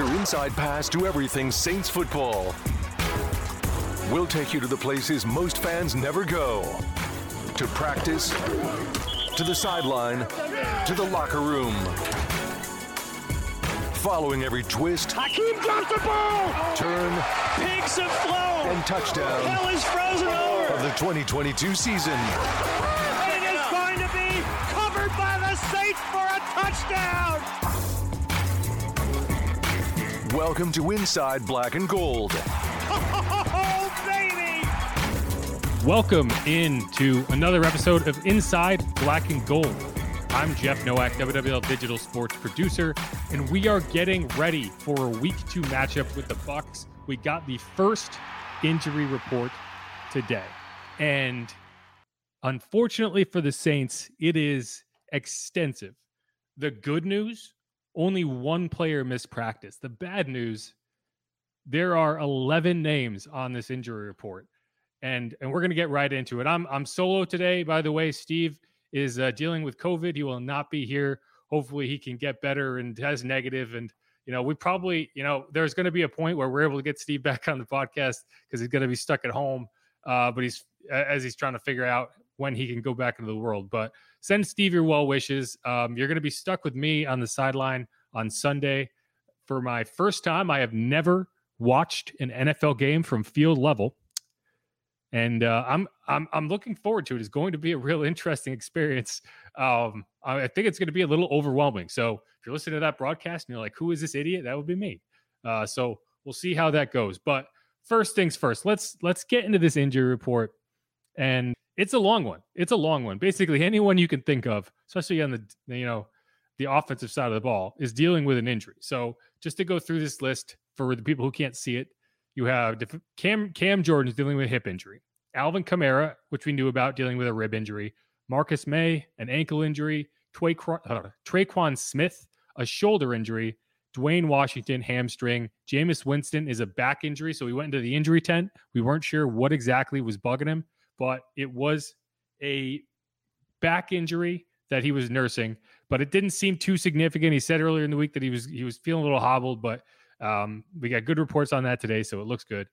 Your inside pass to everything Saints football. We'll take you to the places most fans never go to practice, to the sideline, to the locker room. Following every twist, Hakeem drops the ball! turn, Pigs have flown! and touchdown Hell is frozen over! of the 2022 season. It is going to be covered by the Saints for a touchdown! Welcome to Inside Black and Gold. Oh, baby! Welcome into another episode of Inside Black and Gold. I'm Jeff Nowak, WWL Digital Sports producer, and we are getting ready for a week two matchup with the Bucs. We got the first injury report today. And unfortunately for the Saints, it is extensive. The good news, only one player missed practice. The bad news, there are 11 names on this injury report and and we're going to get right into it. I'm I'm solo today, by the way. Steve is uh, dealing with COVID. He will not be here. Hopefully, he can get better and has negative. And you know, we probably you know there's going to be a point where we're able to get Steve back on the podcast because he's going to be stuck at home. Uh, but he's as he's trying to figure out when he can go back into the world. But send Steve your well wishes. Um, you're going to be stuck with me on the sideline on Sunday for my first time. I have never watched an NFL game from field level and uh, I'm I'm I'm looking forward to it. It's going to be a real interesting experience. Um, I think it's going to be a little overwhelming. So if you're listening to that broadcast and you're like, "Who is this idiot?" That would be me. Uh, so we'll see how that goes. But first things first, let's let's get into this injury report, and it's a long one. It's a long one. Basically, anyone you can think of, especially on the you know the offensive side of the ball, is dealing with an injury. So just to go through this list for the people who can't see it, you have Cam Cam Jordan's dealing with a hip injury. Alvin Kamara, which we knew about, dealing with a rib injury. Marcus Maye, an ankle injury. Tway, uh, Tre'Quan Smith, a shoulder injury. Dwayne Washington, hamstring. Jameis Winston is a back injury. So we went into the injury tent. We weren't sure what exactly was bugging him, but it was a back injury that he was nursing, but it didn't seem too significant. He said earlier in the week that he was he was feeling a little hobbled, but um, we got good reports on that today, so it looks good.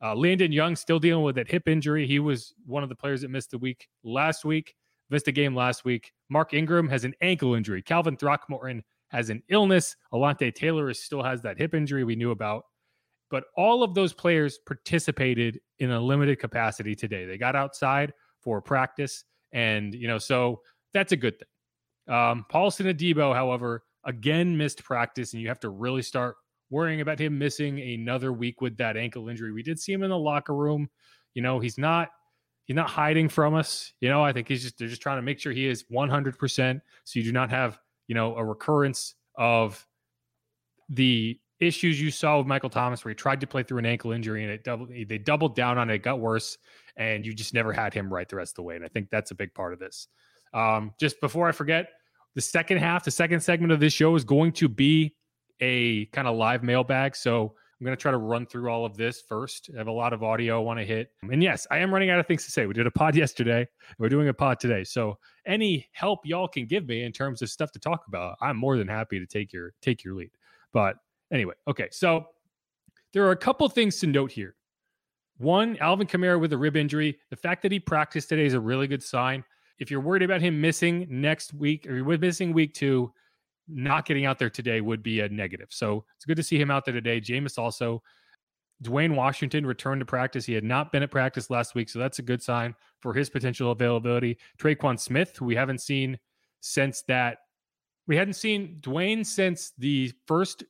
Uh, Landon Young still dealing with that hip injury. He was one of the players that missed the week last week, missed a game last week. Mark Ingram has an ankle injury. Calvin Throckmorton has an illness. Alontae Taylor is, still has that hip injury we knew about. But all of those players participated in a limited capacity today. They got outside for practice, and you know, so that's a good thing. Um, Paulson Adebo, however, again missed practice, and you have to really start worrying about him missing another week with that ankle injury. We did see him in the locker room. You know, he's not he's not hiding from us. You know, I think he's just they're just trying to make sure he is 100% so you do not have, you know, a recurrence of the issues you saw with Michael Thomas where he tried to play through an ankle injury and it doubled they doubled down on it, it got worse and you just never had him right the rest of the way and I think that's a big part of this. Um, just before I forget, the second half, the second segment of this show is going to be a kind of live mailbag. So I'm going to try to run through all of this first. I have a lot of audio I want to hit. And yes, I am running out of things to say. We did a pod yesterday. We're doing a pod today. So any help y'all can give me in terms of stuff to talk about, I'm more than happy to take your take your lead. But anyway, okay. So There are a couple things to note here. One, Alvin Kamara with a rib injury. The fact that he practiced today is a really good sign. If you're worried about him missing next week or you're missing week two, not getting out there today would be a negative. So it's good to see him out there today. Jameis also. Dwayne Washington returned to practice. He had not been at practice last week, so that's a good sign for his potential availability. Tre'Quan Smith, who we haven't seen since that, we hadn't seen Dwayne since the first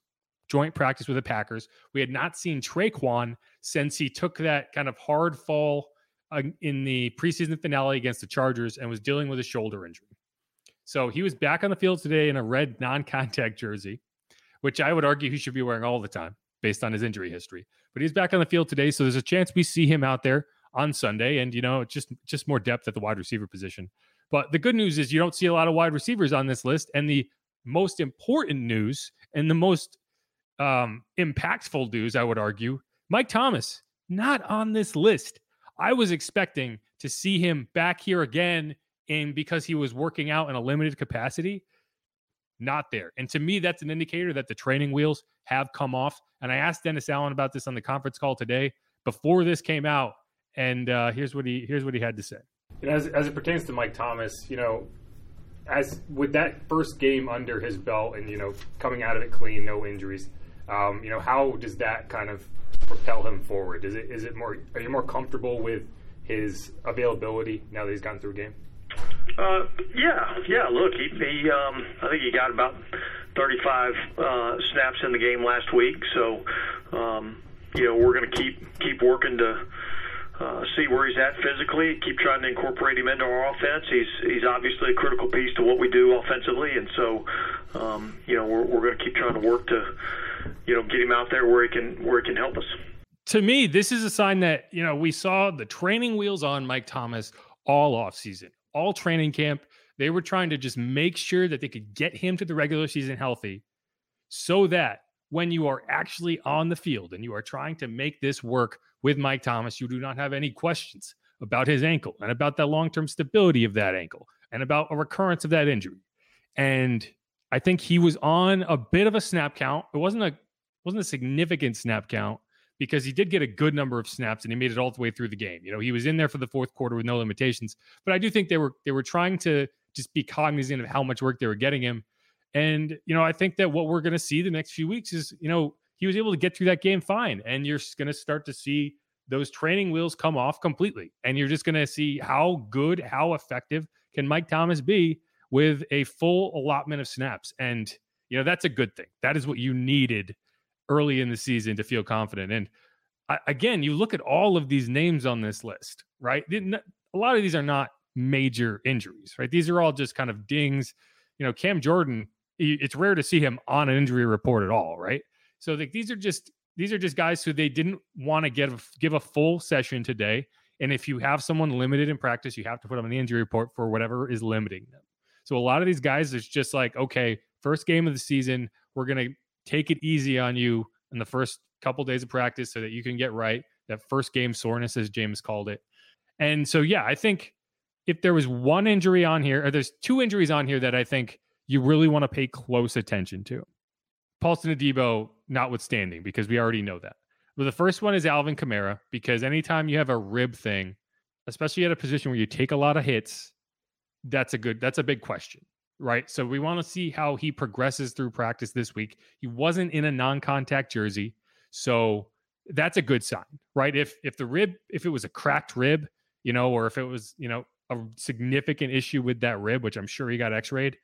joint practice with the Packers. We had not seen Tre'Quan since he took that kind of hard fall uh, in the preseason finale against the Chargers and was dealing with a shoulder injury. So he was back on the field today in a red non contact jersey, which I would argue he should be wearing all the time based on his injury history. But he's back on the field today. So there's a chance we see him out there on Sunday. And, you know, just, just more depth at the wide receiver position. But the good news is you don't see a lot of wide receivers on this list. And the most important news and the most um, impactful dudes, I would argue, Mike Thomas, not on this list. I was expecting to see him back here again and because he was working out in a limited capacity, not there. And to me, that's an indicator that the training wheels have come off. And I asked Dennis Allen about this on the conference call today before this came out, and uh, here's what he here's what he had to say. as as it pertains to Mike Thomas, you know, as with that first game under his belt, and you know, coming out of it clean, no injuries. Um, you know, how does that kind of propel him forward? Is it is it more? Are you more comfortable with his availability now that he's gotten through a game? Uh, yeah, yeah. Look, he, he um, I think he got about 35 uh, snaps in the game last week. So, um, you know, we're going to keep keep working to uh, see where he's at physically. Keep trying to incorporate him into our offense. He's he's obviously a critical piece to what we do offensively, and so, um, you know, we're we're going to keep trying to work to, out there where he can where he can help us. To me, this is a sign that you know we saw the training wheels on Mike Thomas all off season all training camp. They were trying to just make sure that they could get him to the regular season healthy so that when you are actually on the field and you are trying to make this work with Mike Thomas, you do not have any questions about his ankle and about the long term stability of that ankle and about a recurrence of that injury. And I think he was on a bit of a snap count. It wasn't a wasn't a significant snap count, because he did get a good number of snaps and he made it all the way through the game. You know, he was in there for the fourth quarter with no limitations, but I do think they were they were trying to just be cognizant of how much work they were getting him. And you know, I think that what we're going to see the next few weeks is, you know, he was able to get through that game fine, and you're going to start to see those training wheels come off completely, and you're just going to see how good, how effective can Mike Thomas be with a full allotment of snaps, and you know that's a good thing. That is what you needed early in the season to feel confident. And I, again, you look at all of these names on this list, right? A lot of these are not major injuries, right? These are all just kind of dings. You know, Cam Jordan, it's rare to see him on an injury report at all, right? So like these are just these are just guys who they didn't want to give give a full session today. And if you have someone limited in practice, you have to put them on the injury report for whatever is limiting them. So a lot of these guys, it's just like, okay, first game of the season, we're gonna take it easy on you in the first couple days of practice so that you can get right. That first game soreness, as Jameis called it. And so, yeah, I think if there was one injury on here, or there's two injuries on here that I think you really want to pay close attention to. Paulson Adebo, notwithstanding, because we already know that. But the first one is Alvin Kamara, because anytime you have a rib thing, especially at a position where you take a lot of hits, that's a good, that's a big question right? So we want to see how he progresses through practice this week. He wasn't in a non-contact jersey, so that's a good sign, right? If if the rib, if it was a cracked rib, you know, or if it was, you know, a significant issue with that rib, which I'm sure he got x-rayed,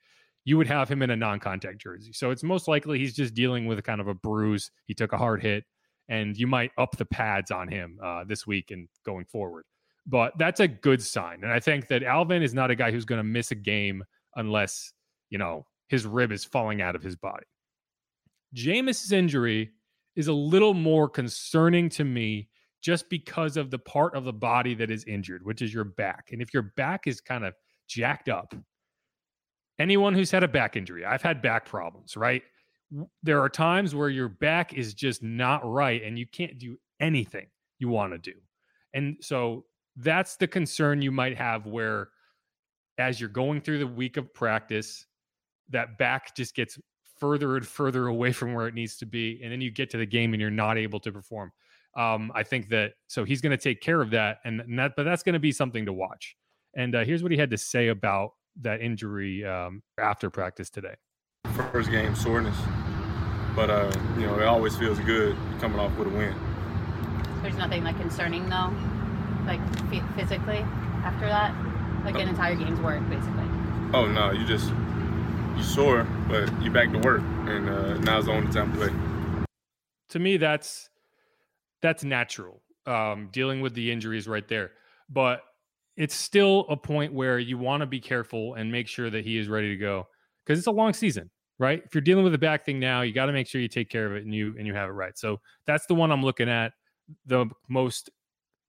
you would have him in a non-contact jersey. So it's most likely he's just dealing with kind of a bruise. He took a hard hit, and you might up the pads on him uh, this week and going forward. But that's a good sign, and I think that Alvin is not a guy who's going to miss a game unless, you know, his rib is falling out of his body. Jameis's injury is a little more concerning to me just because of the part of the body that is injured, which is your back. And if your back is kind of jacked up, anyone who's had a back injury, I've had back problems, right? There are times where your back is just not right and you can't do anything you want to do. And so that's the concern you might have where as you're going through the week of practice, that back just gets further and further away from where it needs to be, and then you get to the game and you're not able to perform. Um, I think that so he's going to take care of that, and, and that but that's going to be something to watch. And uh, here's what he had to say about that injury um, after practice today. First game soreness, but uh, you know it always feels good coming off with a win. There's nothing like concerning though, like physically after that, like an entire game's work basically. Oh no, you just you sore, but you back to work, and uh, now's the only time to play. To me, that's that's natural. Um, dealing with the injuries right there, but it's still a point where you want to be careful and make sure that he is ready to go because it's a long season, right? If you're dealing with a back thing now, you got to make sure you take care of it and you and you have it right. So that's the one I'm looking at the most,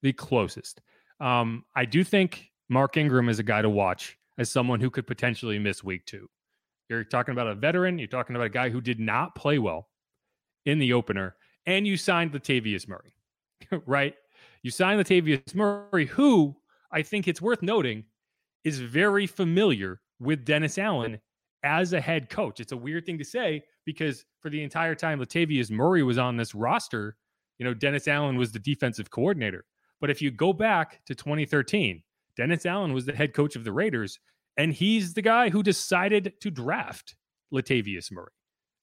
the closest. Um, I do think Mark Ingram is a guy to watch as someone who could potentially miss week two. You're talking about a veteran. You're talking about a guy who did not play well in the opener, and you signed Latavius Murray, right? You signed Latavius Murray, who I think it's worth noting is very familiar with Dennis Allen as a head coach. It's a weird thing to say because for the entire time Latavius Murray was on this roster, you know, Dennis Allen was the defensive coordinator. But if you go back to 2013, Dennis Allen was the head coach of the Raiders, and he's the guy who decided to draft Latavius Murray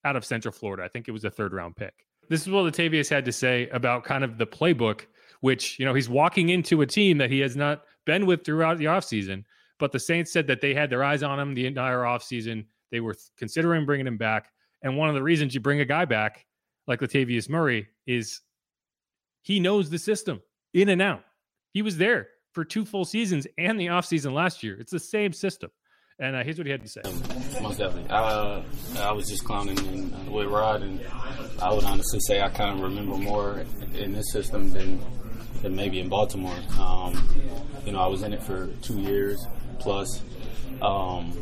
out of Central Florida. I think it was a third round pick. This is what Latavius had to say about kind of the playbook, which, you know, he's walking into a team that he has not been with throughout the offseason. But the Saints said that they had their eyes on him the entire offseason. They were considering bringing him back. And one of the reasons you bring a guy back like Latavius Murray is he knows the system in and out. He was there for two full seasons and the offseason last year. It's the same system. And uh, here's what he had to say. Most definitely. I was just clowning in, uh, with Rod, and I would honestly say I kind of remember more in this system than, than maybe in Baltimore. Um, you know, I was in it for two years plus. Um,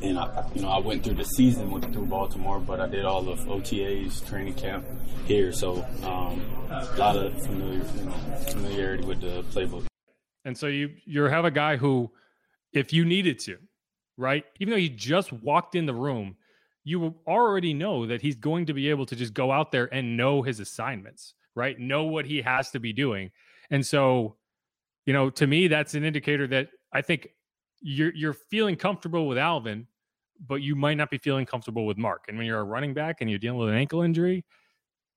and I, you know, I went through the season with through Baltimore, but I did all of OTAs, training camp here, so um, a lot of familiar, you know, familiarity with the playbook. And so you you have a guy who, if you needed to, right, even though he just walked in the room, you already know that he's going to be able to just go out there and know his assignments, right? Know what he has to be doing, and so, you know, to me, that's an indicator that I think you're you're feeling comfortable with Alvin, but you might not be feeling comfortable with Mark. And when you're a running back and you're dealing with an ankle injury,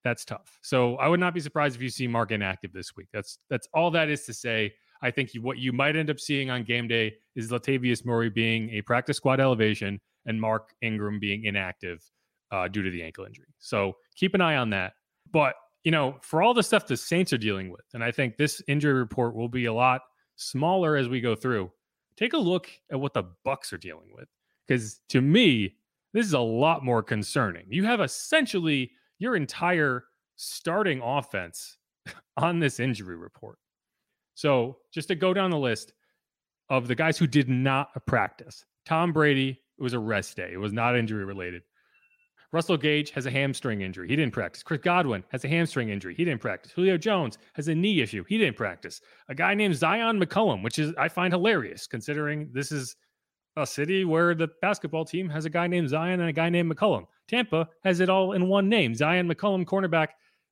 that's tough. So I would not be surprised if you see Mark inactive this week. That's that's all that is to say. I think what you might end up seeing on game day is Latavius Murray being a practice squad elevation and Mark Ingram being inactive uh, due to the ankle injury. So keep an eye on that. But you know, for all the stuff the Saints are dealing with, and I think this injury report will be a lot smaller as we go through take a look at what the Bucs are dealing with. Because to me, this is a lot more concerning. You have essentially your entire starting offense on this injury report. So just to go down the list of the guys who did not practice, Tom Brady, it was a rest day. It was not injury related. Russell Gage has a hamstring injury. He didn't practice. Chris Godwin has a hamstring injury. He didn't practice. Julio Jones has a knee issue. He didn't practice. A guy named Zyon McCollum, which is I find hilarious considering this is a city where the basketball team has a guy named Zion and a guy named McCollum. Tampa has it all in one name. Zyon McCollum, cornerback,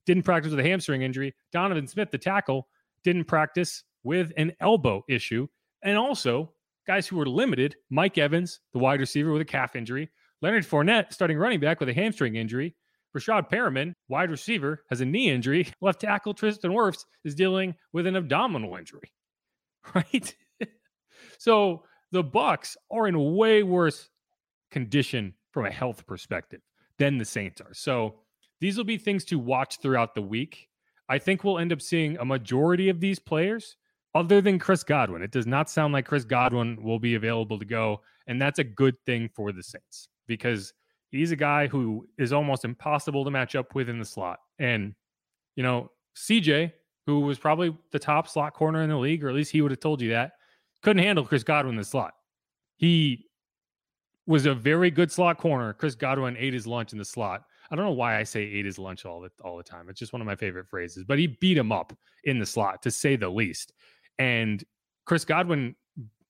didn't practice with a hamstring injury. Donovan Smith, the tackle, didn't practice with an elbow issue. And also, guys who were limited Mike Evans, the wide receiver with a calf injury. Leonard Fournette, starting running back with a hamstring injury. Breshad Perriman, wide receiver, has a knee injury. Left tackle Tristan Wirfs is dealing with an abdominal injury. Right? so the Bucs are in way worse condition from a health perspective than the Saints are. So these will be things to watch throughout the week. I think we'll end up seeing a majority of these players other than Chris Godwin. It does not sound like Chris Godwin will be available to go, and that's a good thing for the Saints because he's a guy who is almost impossible to match up with in the slot. And, you know, CJ, who was probably the top slot corner in the league, or at least he would have told you that, couldn't handle Chris Godwin in the slot. He was a very good slot corner. Chris Godwin ate his lunch in the slot. I don't know why I say ate his lunch all the all the time. It's just one of my favorite phrases. But he beat him up in the slot, to say the least. And Chris Godwin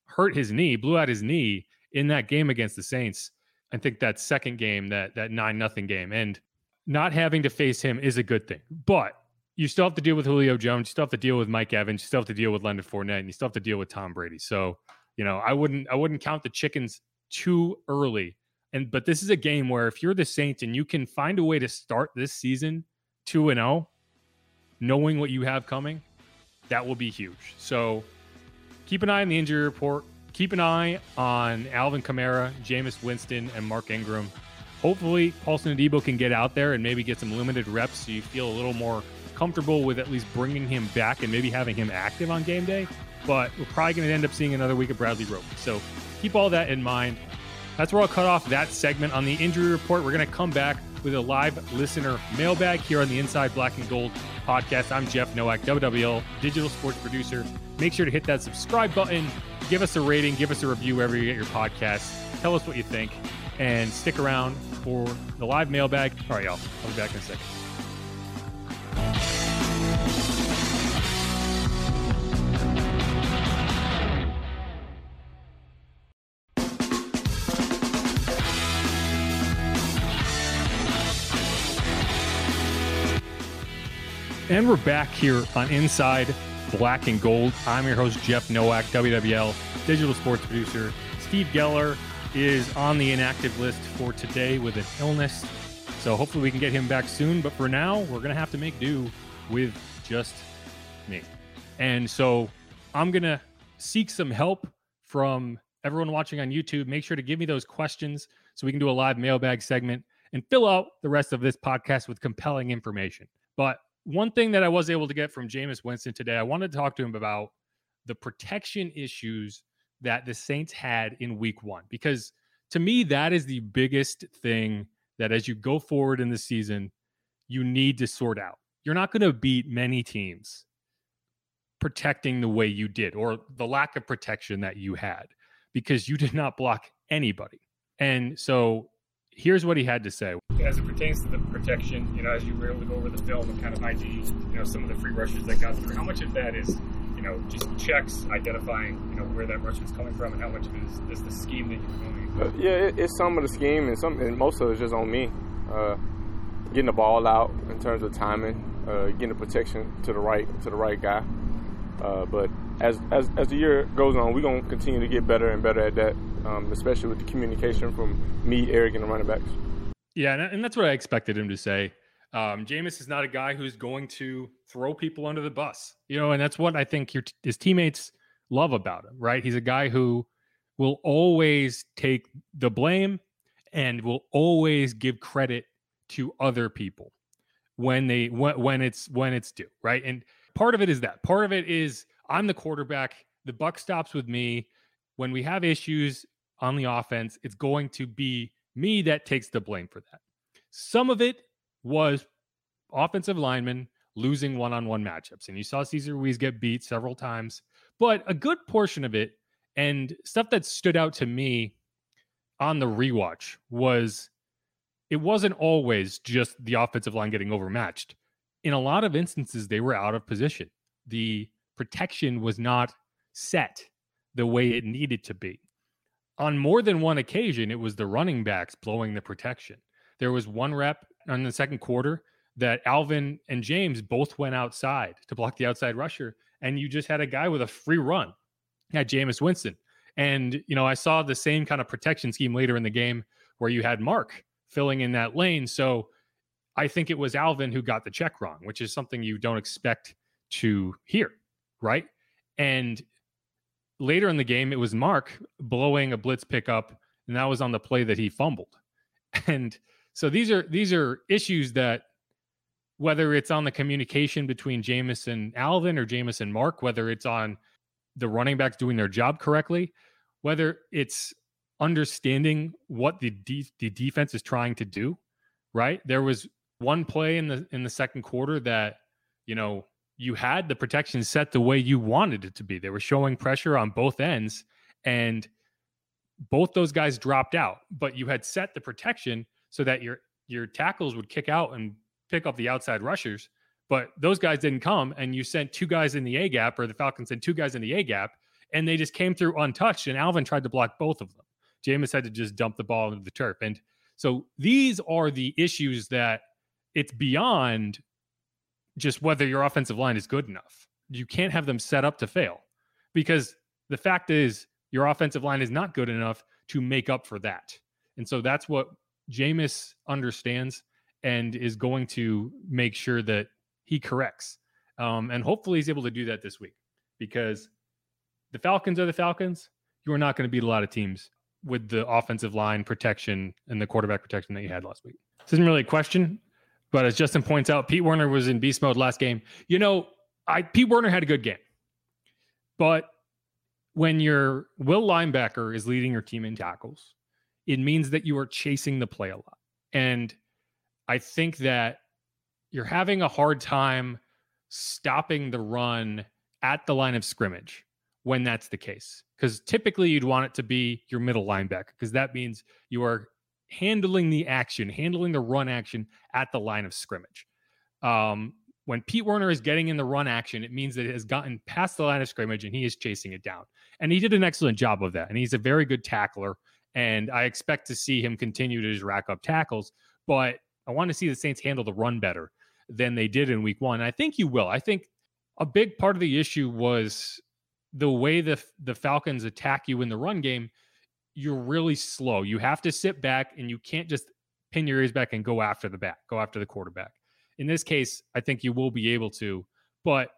hurt his knee, blew out his knee in that game against the Saints I think that second game, that that nine nothing game, and not having to face him is a good thing. But you still have to deal with Julio Jones, you still have to deal with Mike Evans, you still have to deal with Leonard Fournette, and you still have to deal with Tom Brady. So, you know, I wouldn't I wouldn't count the chickens too early. And but this is a game where if you're the Saints and you can find a way to start this season 2 and 0, knowing what you have coming, that will be huge. So keep an eye on the injury report. Keep an eye on Alvin Kamara, Jameis Winston, and Mark Ingram. Hopefully, Paulson Adebo can get out there and maybe get some limited reps so you feel a little more comfortable with at least bringing him back and maybe having him active on game day. But we're probably going to end up seeing another week of Bradley Roby. So keep all that in mind. That's where I'll cut off that segment on the injury report. We're going to come back with a live listener mailbag here on the Inside Black and Gold podcast. I'm Jeff Nowak, WWL digital sports producer. Make sure to hit that subscribe button, give us a rating, give us a review wherever you get your podcast. Tell us what you think, and stick around for the live mailbag. All right, y'all. I'll be back in a second. And we're back here on Inside Black and Gold. I'm your host, Jeff Nowak, WWL digital sports producer. Steve Geller is on the inactive list for today with an illness. So hopefully we can get him back soon. But for now, we're going to have to make do with just me. And so I'm going to seek some help from everyone watching on YouTube. Make sure to give me those questions so we can do a live mailbag segment and fill out the rest of this podcast with compelling information. But one thing that I was able to get from Jameis Winston today, I wanted to talk to him about the protection issues that the Saints had in week one, because to me, that is the biggest thing that as you go forward in the season, you need to sort out. You're not going to beat many teams protecting the way you did or the lack of protection that you had because you did not block anybody. And so here's what he had to say. As it pertains to the protection, you know, as you were able to go over the film and kind of ID, you know, some of the free rushes that got through, how much of that is, you know, just checks identifying, you know, where that rush is coming from and how much of it is, is the scheme that you're going uh, Yeah, it, it's some of the scheme and some, and most of it's just on me. Uh, getting the ball out in terms of timing, uh, getting the protection to the right to the right guy. Uh, but as, as as the year goes on, we're gonna continue to get better and better at that um, especially with the communication from me, Erik, and the running backs. Yeah, and, and that's what I expected him to say. Um, Jameis is not a guy who's going to throw people under the bus, you know, and that's what I think your, his teammates love about him, right? He's a guy who will always take the blame and will always give credit to other people when they when, when it's when it's due, right? And part of it is that. Part of it is I'm the quarterback. The buck stops with me. When we have issues, on the offense, it's going to be me that takes the blame for that. Some of it was offensive linemen losing one on one matchups. And you saw Cesar Ruiz get beat several times, but a good portion of it and stuff that stood out to me on the rewatch was it wasn't always just the offensive line getting overmatched. In a lot of instances, they were out of position. The protection was not set the way it needed to be on more than one occasion, it was the running backs blowing the protection. There was one rep in the second quarter that Alvin and James both went outside to block the outside rusher, and you just had a guy with a free run at Jameis Winston. And, you know, I saw the same kind of protection scheme later in the game where you had Mark filling in that lane. So I think it was Alvin who got the check wrong, which is something you don't expect to hear, right? And later in the game, it was Mark blowing a blitz pickup, and that was on the play that he fumbled. And so these are these are issues that whether it's on the communication between Jameis and Alvin or Jameis and Mark, whether it's on the running backs doing their job correctly, whether it's understanding what the de- the defense is trying to do, right? There was one play in the in the second quarter that you know you had the protection set the way you wanted it to be. They were showing pressure on both ends, and both those guys dropped out. But you had set the protection so that your your tackles would kick out and pick up the outside rushers. But those guys didn't come, and you sent two guys in the A gap, or the Falcons sent two guys in the A gap, and they just came through untouched. And Alvin tried to block both of them. Jameis had to just dump the ball into the turf. And so these are the issues that it's beyond just whether your offensive line is good enough. You can't have them set up to fail because the fact is your offensive line is not good enough to make up for that. And so that's what Jameis understands and is going to make sure that he corrects. Um, and hopefully he's able to do that this week because the Falcons are the Falcons. You are not going to beat a lot of teams with the offensive line protection and the quarterback protection that you had last week. This isn't really a question, but as Justin points out, Pete Werner was in beast mode last game. You know, I Pete Werner had a good game, but when your will linebacker is leading your team in tackles, it means that you are chasing the play a lot. And I think that you're having a hard time stopping the run at the line of scrimmage when that's the case. Because typically you'd want it to be your middle linebacker, because that means you are handling the action, handling the run action at the line of scrimmage. Um, when Pete Werner is getting in the run action, it means that it has gotten past the line of scrimmage and he is chasing it down. And he did an excellent job of that. And he's a very good tackler. And I expect to see him continue to just rack up tackles. But I want to see the Saints handle the run better than they did in week one. I think you will. I think a big part of the issue was the way the the Falcons attack you in the run game, you're really slow. You have to sit back and you can't just pin your ears back and go after the back, go after the quarterback. In this case, I think you will be able to, but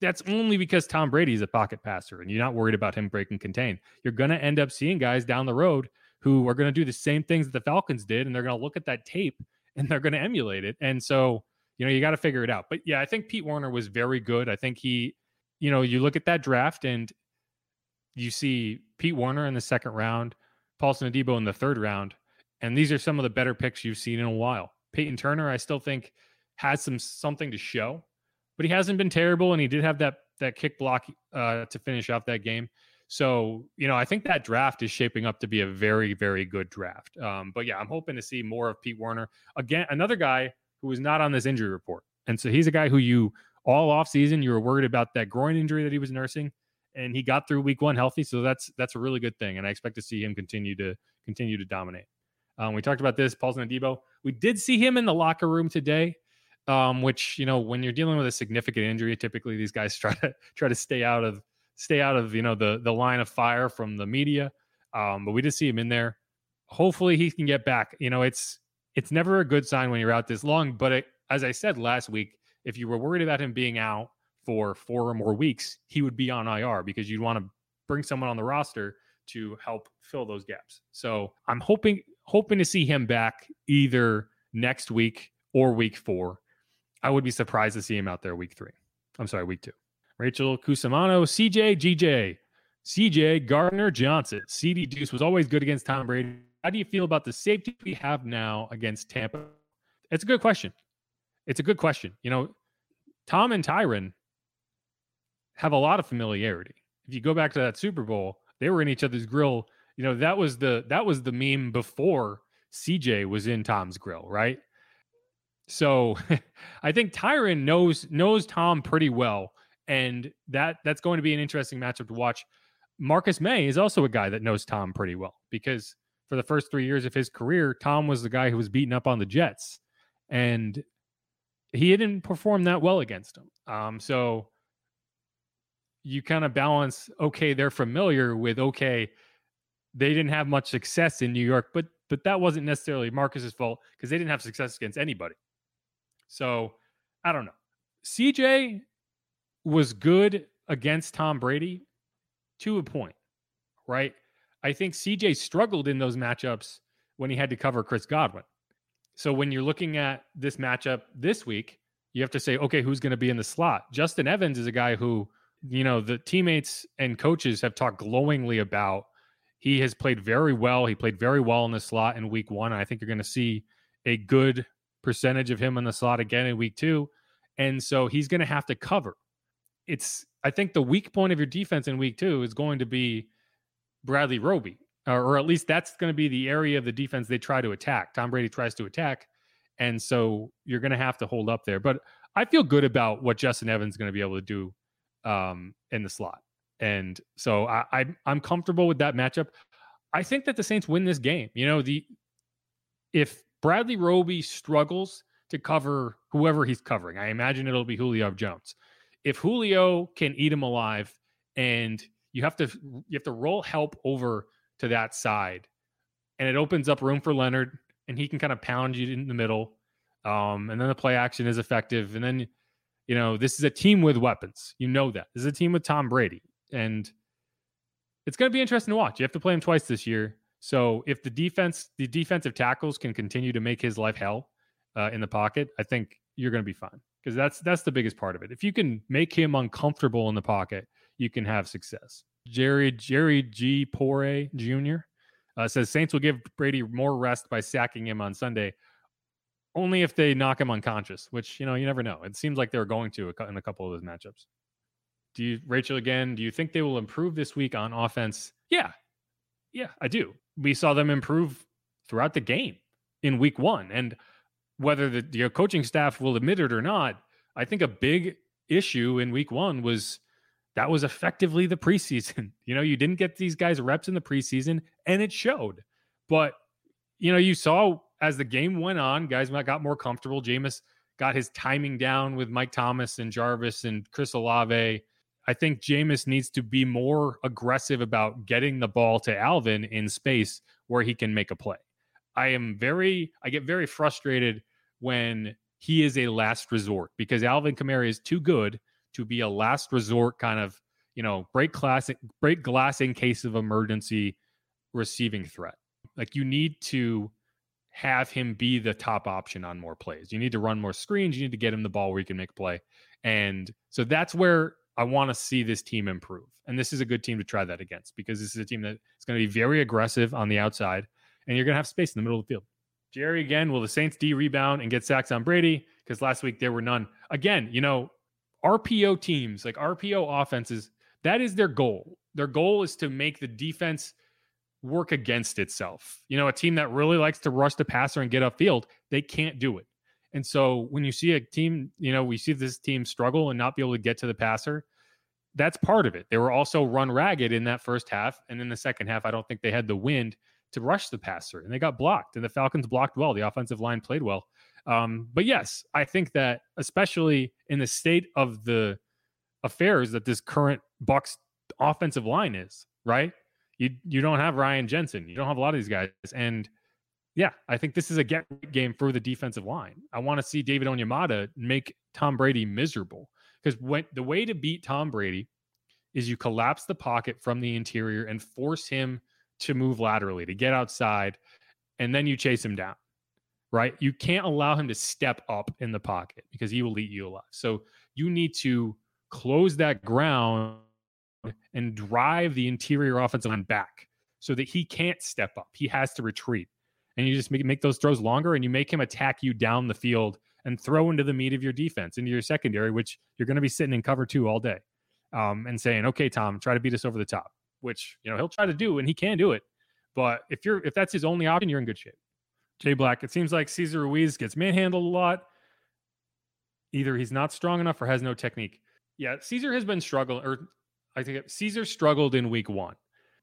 that's only because Tom Brady is a pocket passer and you're not worried about him breaking contain. You're going to end up seeing guys down the road who are going to do the same things that the Falcons did and they're going to look at that tape and they're going to emulate it. And so, you know, you got to figure it out. But yeah, I think Pete Werner was very good. I think he you know, you look at that draft and you see Pete Werner in the second round, Paulson Adebo in the third round, and these are some of the better picks you've seen in a while. Peyton Turner, I still think has some something to show, but he hasn't been terrible, and he did have that that kick block uh, to finish off that game. So you know, I think that draft is shaping up to be a very very good draft. Um, but yeah, I'm hoping to see more of Pete Werner again. Another guy who is not on this injury report, and so he's a guy who you all off season you were worried about that groin injury that he was nursing and he got through week one healthy so that's that's a really good thing and i expect to see him continue to continue to dominate. Um, we talked about this paulson adebo. We did see him in the locker room today um, which you know when you're dealing with a significant injury typically these guys try to try to stay out of stay out of you know the the line of fire from the media. Um, but we did see him in there. Hopefully he can get back. You know it's it's never a good sign when you're out this long but it, as i said last week if you were worried about him being out for four or more weeks, he would be on IR because you'd want to bring someone on the roster to help fill those gaps. So I'm hoping hoping to see him back either next week or week four. I would be surprised to see him out there week three. I'm sorry, week two. Rachel Cusimano, CJ, GJ, CJ, Gardner Johnson. CD Deuce was always good against Tom Brady. How do you feel about the safety we have now against Tampa? It's a good question. It's a good question. You know, Tom and Tyrann have a lot of familiarity. If you go back to that Super Bowl, they were in each other's grill. You know, that was the that was the meme before CJ was in Tom's grill, right? So I think Tyrann knows knows Tom pretty well, and that that's going to be an interesting matchup to watch. Marcus Maye is also a guy that knows Tom pretty well because for the first three years of his career, Tom was the guy who was beaten up on the Jets, and he didn't perform that well against him. Um, so you kind of balance okay, they're familiar with okay, they didn't have much success in New York, but but that wasn't necessarily Marcus's fault because they didn't have success against anybody. So I don't know. CJ was good against Tom Brady to a point, right? I think CJ struggled in those matchups when he had to cover Chris Godwin. So when you're looking at this matchup this week, you have to say, okay, who's going to be in the slot? Justin Evans is a guy who, you know, the teammates and coaches have talked glowingly about. He has played very well. He played very well in the slot in week one. I think you're going to see a good percentage of him in the slot again in week two. And so he's going to have to cover. It's, I think the weak point of your defense in week two is going to be Bradley Roby or, at least that's going to be the area of the defense they try to attack. Tom Brady tries to attack, and so you're going to have to hold up there. But I feel good about what Justin Evans is going to be able to do um, in the slot, and so I, I I'm comfortable with that matchup. I think that the Saints win this game. You know, the if Bradley Roby struggles to cover whoever he's covering, I imagine it'll be Julio Jones. If Julio can eat him alive and you have to you have to roll help over to that side and it opens up room for Leonard and he can kind of pound you in the middle. Um, and then the play action is effective. And then, you know, this is a team with weapons. You know that. This is a team with Tom Brady. And it's going to be interesting to watch. You have to play him twice this year. So if the defense, the defensive tackles can continue to make his life hell uh, in the pocket, I think you're going to be fine because that's that's the biggest part of it. If you can make him uncomfortable in the pocket, you can have success. Jerry Jerry G Pore Jr. Uh, says Saints will give Brady more rest by sacking him on Sunday, only if they knock him unconscious. Which you know you never know. It seems like they're going to in a couple of those matchups. Do you, Rachel, again, do you think they will improve this week on offense? Yeah. Yeah, I do. We saw them improve throughout the game in week one. And whether the, the uh, coaching staff will admit it or not, I think a big issue in week one was that was effectively the preseason. You know, you didn't get these guys reps in the preseason and it showed. But, you know, you saw as the game went on, guys got more comfortable. Jameis got his timing down with Mike Thomas and Jarvis and Chris Olave I think Jameis needs to be more aggressive about getting the ball to Alvin in space where he can make a play. I am very, I get very frustrated when he is a last resort because Alvin Kamara is too good to be a last resort kind of, you know, break glass, break glass in case of emergency receiving threat. Like you need to have him be the top option on more plays. You need to run more screens. You need to get him the ball where he can make play. And so that's where I want to see this team improve. And this is a good team to try that against because this is a team that is going to be very aggressive on the outside and you're going to have space in the middle of the field. Jerry, again, will the Saints D rebound and get sacks on Brady? Because last week there were none. Again, you know, RPO teams, like RPO offenses, that is their goal. Their goal is to make the defense work against itself. You know, a team that really likes to rush the passer and get upfield, they can't do it. And so when you see a team, you know, we see this team struggle and not be able to get to the passer, that's part of it. They were also run ragged in that first half. And in the second half, I don't think they had the wind to rush the passer and they got blocked. And the Falcons blocked well. The offensive line played well. Um, but yes, I think that especially in the state of the affairs that this current Bucs offensive line is, right? You you don't have Ryan Jensen. You don't have a lot of these guys. And yeah, I think this is a get game for the defensive line. I want to see David Onyemata make Tom Brady miserable because when the way to beat Tom Brady is you collapse the pocket from the interior and force him to move laterally to get outside, and then you chase him down. Right? You can't allow him to step up in the pocket because he will eat you alive. So you need to close that ground and drive the interior offensive line back so that he can't step up. He has to retreat and you just make, make those throws longer and you make him attack you down the field and throw into the meat of your defense, into your secondary, which you're going to be sitting in cover two all day um, and saying, okay, Tom, try to beat us over the top, which, you know, he'll try to do and he can do it. But if you're, if that's his only option, you're in good shape. Jay Black, it seems like Cesar Ruiz gets manhandled a lot. Either he's not strong enough or has no technique. Yeah, Cesar has been struggling, or I think Cesar struggled in week one.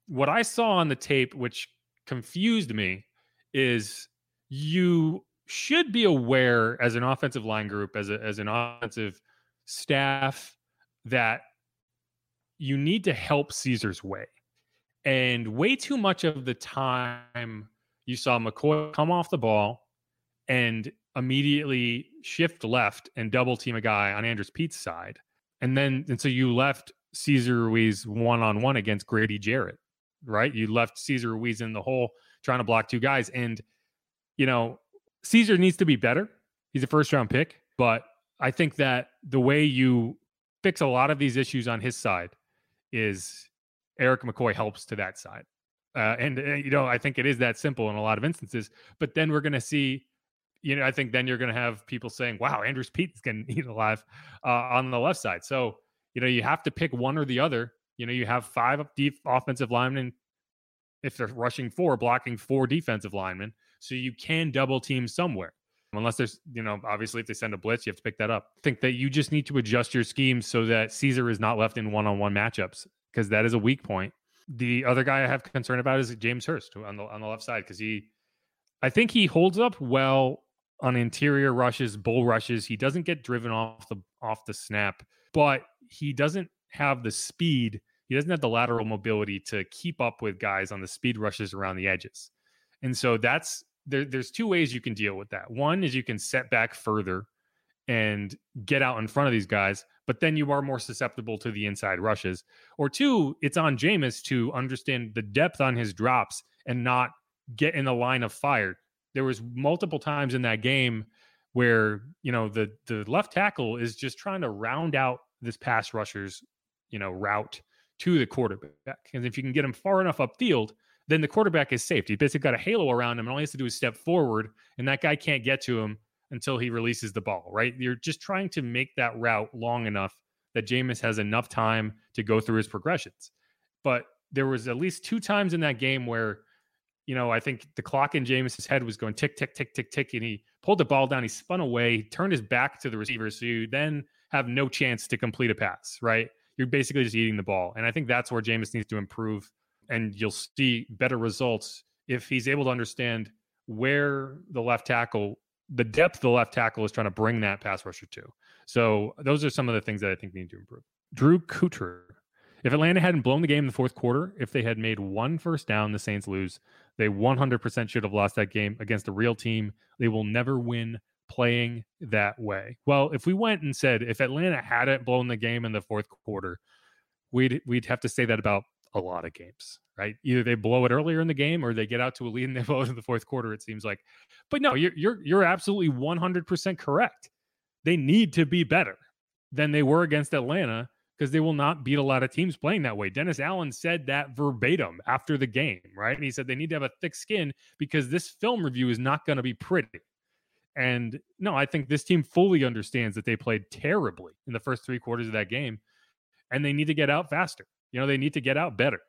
What I saw on the tape, which confused me, is you should be aware as an offensive line group, as a, as an offensive staff, that you need to help Cesar's way. And way too much of the time you saw McCoy come off the ball and immediately shift left and double team a guy on Andrus Peat's side. And then, and so you left Cesar Ruiz one on one against Grady Jarrett, right? You left Cesar Ruiz in the hole trying to block two guys. And, you know, Cesar needs to be better. He's a first round pick, but I think that the way you fix a lot of these issues on his side is Erik McCoy helps to that side. Uh, and, uh, you know, I think it is that simple in a lot of instances. But then we're going to see, you know, I think then you're going to have people saying, wow, Andrus going to eat alive uh, on the left side. So, you know, you have to pick one or the other. You know, you have five deep offensive linemen if they're rushing four, blocking four defensive linemen. So you can double team somewhere. Unless there's, you know, obviously if they send a blitz, you have to pick that up. I think that you just need to adjust your scheme so that Cesar is not left in one on one matchups because that is a weak point. The other guy I have concern about is James Hurst on the on the left side because he, I think he holds up well on interior rushes, bull rushes. He doesn't get driven off the off the snap, but he doesn't have the speed. He doesn't have the lateral mobility to keep up with guys on the speed rushes around the edges. And so that's there, there's two ways you can deal with that. One is you can set back further and get out in front of these guys, but then you are more susceptible to the inside rushes. Or two, it's on Jameis to understand the depth on his drops and not get in the line of fire. There was multiple times in that game where, you know, the the left tackle is just trying to round out this pass rusher's, you know, route to the quarterback. And if you can get him far enough upfield, then the quarterback is safe. He basically got a halo around him, and all he has to do is step forward, and that guy can't get to him until he releases the ball, right? You're just trying to make that route long enough that Jameis has enough time to go through his progressions. But there was at least two times in that game where, you know, I think the clock in Jameis's head was going tick, tick, tick, tick, tick, and he pulled the ball down, he spun away, he turned his back to the receiver, so you then have no chance to complete a pass, right? You're basically just eating the ball. And I think that's where Jameis needs to improve and you'll see better results if he's able to understand where the left tackle, the depth the left tackle is trying to bring that pass rusher to. So those are some of the things that I think need to improve. Drew Cooter. If Atlanta hadn't blown the game in the fourth quarter, if they had made one first down, the Saints lose. They 100% should have lost that game against a real team. They will never win playing that way. Well, if we went and said if Atlanta hadn't blown the game in the fourth quarter, we'd we'd have to say that about a lot of games, right? Either they blow it earlier in the game or they get out to a lead and they blow it in the fourth quarter. It seems like, but no, you're you're you're absolutely 100 percent correct. They need to be better than they were against Atlanta because they will not beat a lot of teams playing that way. Dennis Allen said that verbatim after the game, right? And he said they need to have a thick skin because this film review is not going to be pretty. And no, I think this team fully understands that they played terribly in the first three quarters of that game and they need to get out faster. You know, they need to get out better.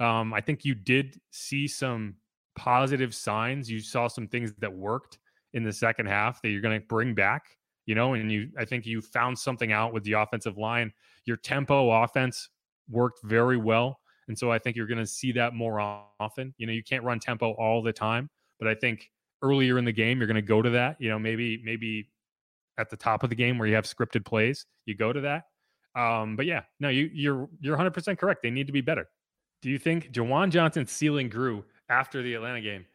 Um, I think you did see some positive signs. You saw some things that worked in the second half that you're going to bring back. You know, and you, I think you found something out with the offensive line. Your tempo offense worked very well, and so I think you're going to see that more often. You know, you can't run tempo all the time, but I think earlier in the game you're going to go to that. You know, maybe maybe at the top of the game where you have scripted plays, you go to that. Um, but yeah, no, you you're you're 100 percent correct. They need to be better. Do you think Juwan Johnson's ceiling grew after the Atlanta game?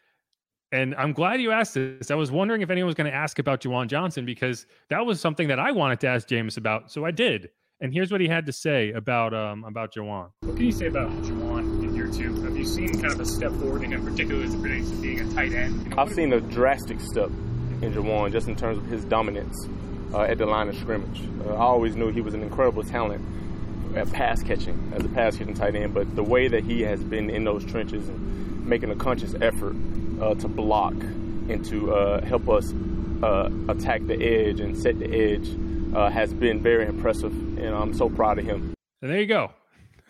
And I'm glad you asked this. I was wondering if anyone was going to ask about Juwan Johnson because that was something that I wanted to ask Jameis about. So I did. And here's what he had to say about um about Juwan. What can you say about Juwan in year two? Have you seen kind of a step forward in him, particularly as it relates to being a tight end? You know, I've seen a drastic step in Juwan just in terms of his dominance uh, at the line of scrimmage. Uh, I always knew he was an incredible talent at pass catching as a pass catching tight end, but the way that he has been in those trenches and making a conscious effort uh, to block and to uh, help us uh, attack the edge and set the edge uh, has been very impressive, and I'm so proud of him. And there you go.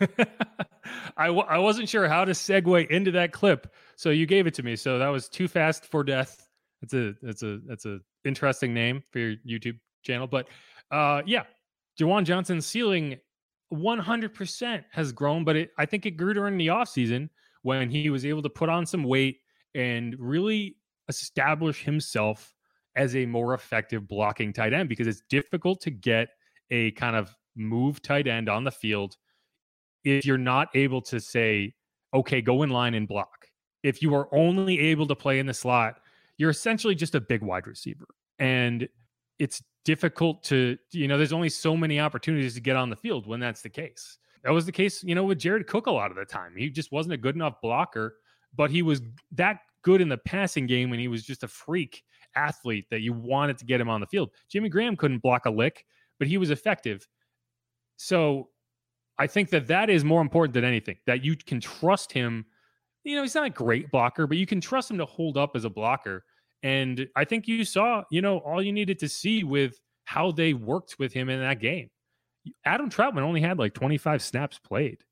I w- I wasn't sure how to segue into that clip, so you gave it to me. So that was too fast for death. It's a it's a that's a interesting name for your YouTube channel. But uh, yeah, Juwan Johnson's ceiling 100% has grown, but it, I think it grew during the offseason when he was able to put on some weight and really establish himself as a more effective blocking tight end because it's difficult to get a kind of move tight end on the field if you're not able to say, okay, go in line and block. If you are only able to play in the slot, you're essentially just a big wide receiver. And it's difficult to, you know, there's only so many opportunities to get on the field when that's the case. That was the case, you know, with Jared Cook a lot of the time. He just wasn't a good enough blocker, but he was that good in the passing game and he was just a freak athlete that you wanted to get him on the field. Jimmy Graham couldn't block a lick, but he was effective. So I think that that is more important than anything, that you can trust him. You know, he's not a great blocker, but you can trust him to hold up as a blocker and I think you saw, you know, all you needed to see with how they worked with him in that game. Adam Trautman only had like 25 snaps played.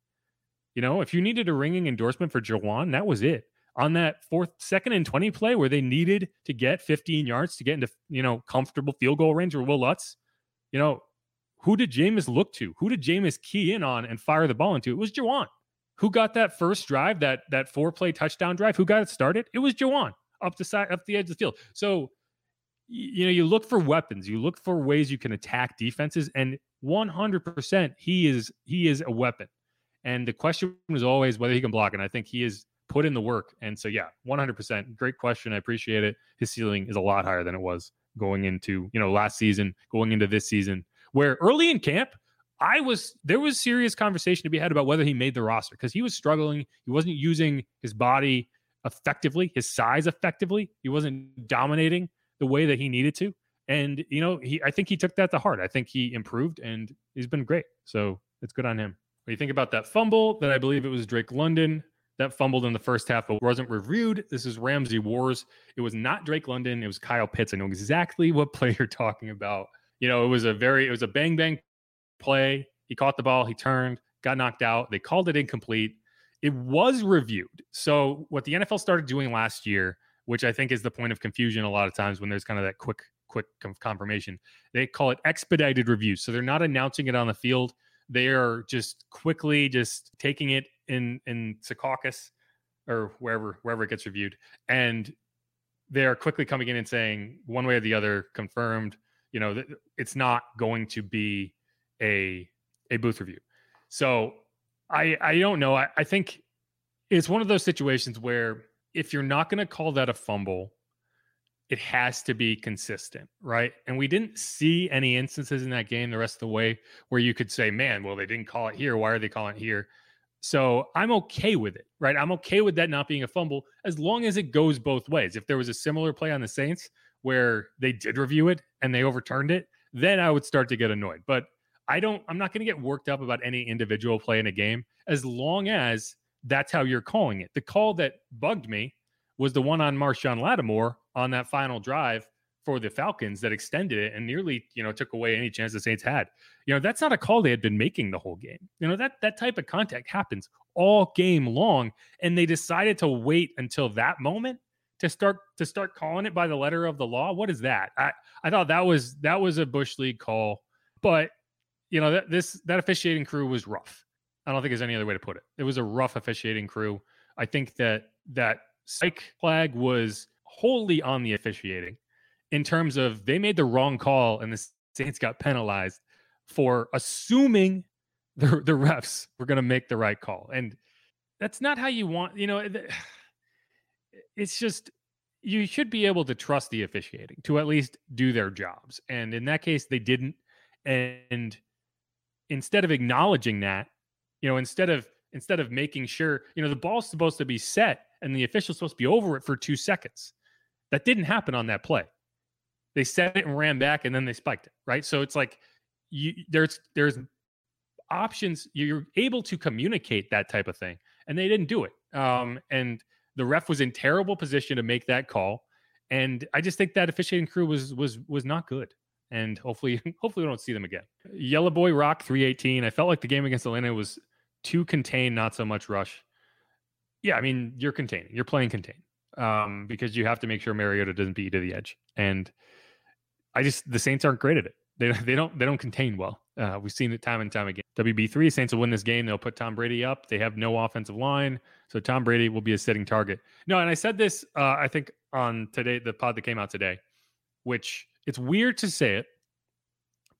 You know, if you needed a ringing endorsement for Juwan, that was it. On that fourth, second and 20 play where they needed to get 15 yards to get into, you know, comfortable field goal range or Wil Lutz, you know, who did Jameis look to? Who did Jameis key in on and fire the ball into? It was Juwan. who got that first drive, that that four play touchdown drive? Who got it started? It was Juwan up the side, up the edge of the field. So you know, you look for weapons, you look for ways you can attack defenses, and 100% he is he is a weapon. And the question is always whether he can block, and I think he is put in the work. And so, yeah, 100%. Great question. I appreciate it. His ceiling is a lot higher than it was going into, you know, last season, going into this season, where early in camp, I was there was serious conversation to be had about whether he made the roster because he was struggling. He wasn't using his body effectively, his size effectively. He wasn't dominating the way that he needed to. And you know, he I think he took that to heart. I think he improved and he's been great. So it's good on him. When you think about that fumble that I believe it was Drake London that fumbled in the first half but wasn't reviewed. This is Ramsey Wars. It was not Drake London. It was Kyle Pitts. I know exactly what play you're talking about. You know, it was a very, it was a bang bang play. He caught the ball, he turned, got knocked out. They called it incomplete. It was reviewed. So, what the NFL started doing last year, which I think is the point of confusion a lot of times when there's kind of that quick, quick confirmation, they call it expedited review. So, they're not announcing it on the field. They are just quickly just taking it in in Secaucus or wherever wherever it gets reviewed, and they are quickly coming in and saying one way or the other confirmed. You know, it's not going to be a a booth review. So I I don't know. I, I think it's one of those situations where if you're not going to call that a fumble, it has to be consistent, right? And we didn't see any instances in that game the rest of the way where you could say, man, well, they didn't call it here. Why are they calling it here? So I'm okay with it, right? I'm okay with that not being a fumble as long as it goes both ways. If there was a similar play on the Saints where they did review it and they overturned it, then I would start to get annoyed. But I don't, I'm not going to get worked up about any individual play in a game as long as that's how you're calling it. The call that bugged me was the one on Marshon Lattimore on that final drive for the Falcons that extended it and nearly, you know, took away any chance the Saints had. You know, that's not a call they had been making the whole game. You know, that that type of contact happens all game long and they decided to wait until that moment to start to start calling it by the letter of the law. What is that? I I thought that was that was a bush league call, but you know, that this that officiating crew was rough. I don't think there's any other way to put it. It was a rough officiating crew. I think that that psych flag was wholly on the officiating in terms of they made the wrong call and the Saints got penalized for assuming the, the refs were going to make the right call. And that's not how you want, you know, it's just you should be able to trust the officiating to at least do their jobs. And in that case, they didn't. And instead of acknowledging that, you know, instead of instead of making sure, you know, the ball's supposed to be set and the official's supposed to be over it for two seconds. That didn't happen on that play. They set it and ran back and then they spiked it, right? So it's like you there's there's options you're able to communicate that type of thing and they didn't do it. Um and the ref was in terrible position to make that call and I just think that officiating crew was was was not good and hopefully hopefully we don't see them again. Yellow Boy Rock 318. I felt like the game against Atlanta was too contained, not so much rush. Yeah, I mean, you're containing. You're playing contain. Um, because you have to make sure Mariota doesn't beat you to the edge. And I just the Saints aren't great at it. They they don't they don't contain well. Uh, we've seen it time and time again. WB three Saints will win this game. They'll put Tom Brady up. They have no offensive line, so Tom Brady will be a sitting target. No, and I said this uh, I think on today the pod that came out today, which it's weird to say it,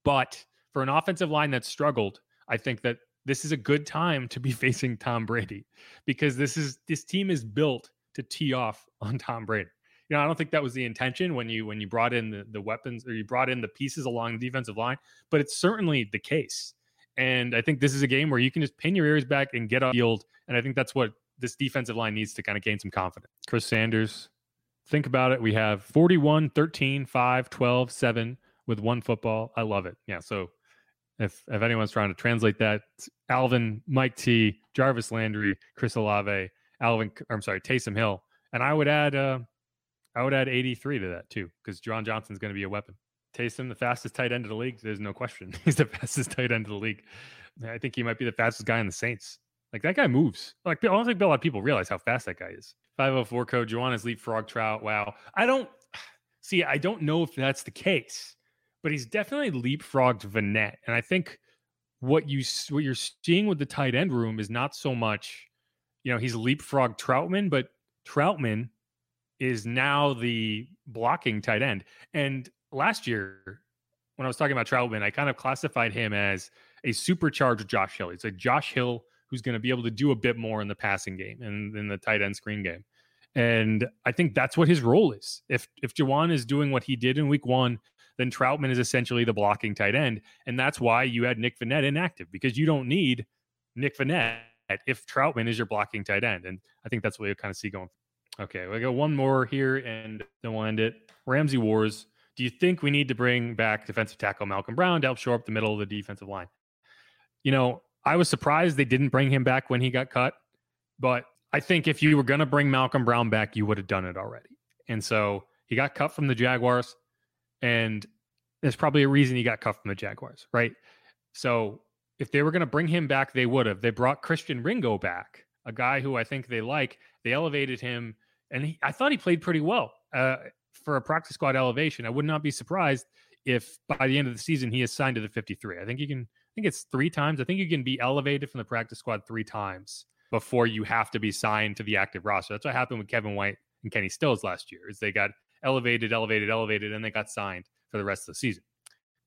but for an offensive line that struggled, I think that this is a good time to be facing Tom Brady because this is this team is built to tee off on Tom Brady. You know, I don't think that was the intention when you when you brought in the, the weapons or you brought in the pieces along the defensive line, but it's certainly the case. And I think this is a game where you can just pin your ears back and get on field. And I think that's what this defensive line needs to kind of gain some confidence. Chris Sanders, think about it. We have 41, 13, 5, 12, 7 with one football. I love it. Yeah. So if if anyone's trying to translate that, Alvin, Mike T, Jarvis Landry, Chris Olave, Alvin, I'm sorry, Taysom Hill. And I would add uh I would add 83 to that too, because Juwan Johnson's going to be a weapon. Taysom, the fastest tight end of the league. There's no question. He's the fastest tight end of the league. I think he might be the fastest guy in the Saints. Like that guy moves. Like I don't think a lot of people realize how fast that guy is. 504 code Juwan's leapfrog trout. Wow. I don't see, I don't know if that's the case, but he's definitely leapfrogged Vannett. And I think what you what you're seeing with the tight end room is not so much, you know, he's leapfrog Trautman, but Trautman is now the blocking tight end. And last year, when I was talking about Trautman, I kind of classified him as a supercharged Josh Hill. It's a Josh Hill who's going to be able to do a bit more in the passing game and in the tight end screen game. And I think that's what his role is. If if Juwan is doing what he did in week one, then Trautman is essentially the blocking tight end. And that's why you had Nick Vannett inactive because you don't need Nick Vannett if Trautman is your blocking tight end. And I think that's what you kind of see going. Okay, we got one more here and then we'll end it. Ramsey Wars. Do you think we need to bring back defensive tackle Malcolm Brown to help shore up the middle of the defensive line? You know, I was surprised they didn't bring him back when he got cut, but I think if you were going to bring Malcolm Brown back, you would have done it already. And so he got cut from the Jaguars, and there's probably a reason he got cut from the Jaguars, right? So if they were going to bring him back, they would have. They brought Christian Ringo back, a guy who I think they like. They elevated him, and he, I thought he played pretty well uh, for a practice squad elevation. I would not be surprised if by the end of the season he is signed to the 53. I think you can. I think it's three times. I think you can be elevated from the practice squad three times before you have to be signed to the active roster. That's what happened with Kevin White and Kenny Stills last year. Is they got elevated, elevated, elevated, and they got signed for the rest of the season.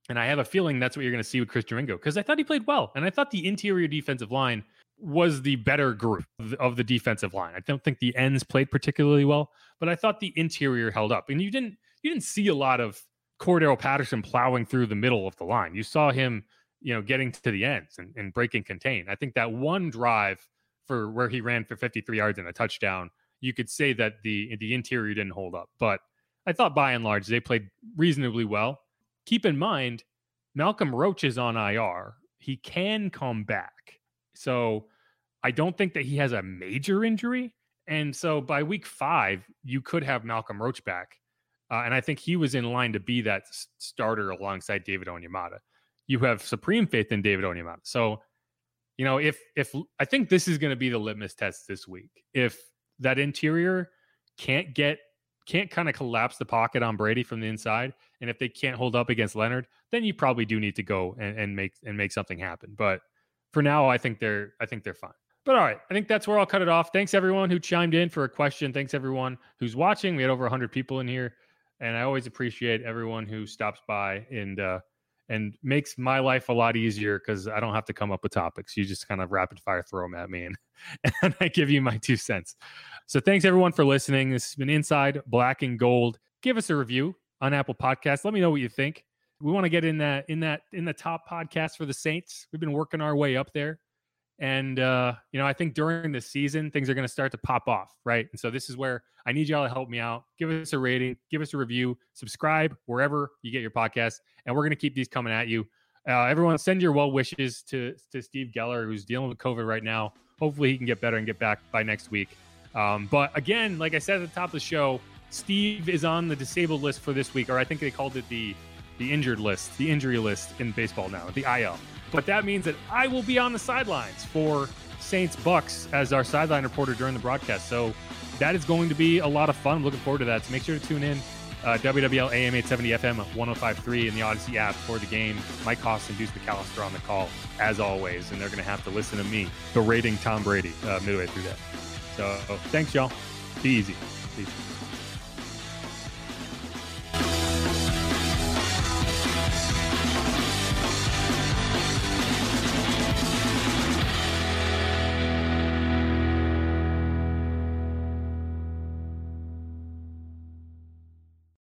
And I have a feeling that's what you're going to see with Chris Ringo because I thought he played well, and I thought the interior defensive line was the better group of the defensive line. I don't think the ends played particularly well, but I thought the interior held up. And you didn't you didn't see a lot of Cordarrelle Patterson plowing through the middle of the line. You saw him, you know, getting to the ends and, and breaking contain. I think that one drive for where he ran for 53 yards and a touchdown, you could say that the the interior didn't hold up. But I thought by and large they played reasonably well. Keep in mind, Malcolm Roach is on IR. He can come back. So I don't think that he has a major injury. And so by week five, you could have Malcolm Roach back. Uh, and I think he was in line to be that starter alongside David Onyemata. You have supreme faith in David Onyemata. So you know, if if I think this is going to be the litmus test this week. If that interior can't get can't kind of collapse the pocket on Brady from the inside, and if they can't hold up against Leonard, then you probably do need to go and, and make and make something happen. But for now, I think they're I think they're fine. But all right, I think that's where I'll cut it off. Thanks everyone who chimed in for a question. Thanks everyone who's watching. We had over 100 people in here, and I always appreciate everyone who stops by and uh, and makes my life a lot easier because I don't have to come up with topics. You just kind of rapid fire throw them at me and, and I give you my two cents. So thanks everyone for listening. This has been Inside Black and Gold. Give us a review on Apple Podcasts. Let me know what you think. We want to get in that in that in the top podcast for the Saints. We've been working our way up there. And uh, you know, I think during the season things are going to start to pop off, right? And so this is where I need y'all to help me out. Give us a rating, give us a review, subscribe wherever you get your podcast, and we're going to keep these coming at you. Uh, everyone, send your well wishes to to Steve Geller, who's dealing with COVID right now. Hopefully, he can get better and get back by next week. Um, but again, like I said at the top of the show, Steve is on the disabled list for this week, or I think they called it the the injured list, the injury list in baseball now, the IL. But that means that I will be on the sidelines for Saints Bucs as our sideline reporter during the broadcast. So that is going to be a lot of fun. I'm looking forward to that. So make sure to tune in. Uh, WWL AM 870 FM 1053 in the Audacy app for the game. Mike Hoss and Deuce McAllister on the call, as always. And they're going to have to listen to me berating Tom Brady uh, midway through that. So thanks, y'all. Be easy. Peace.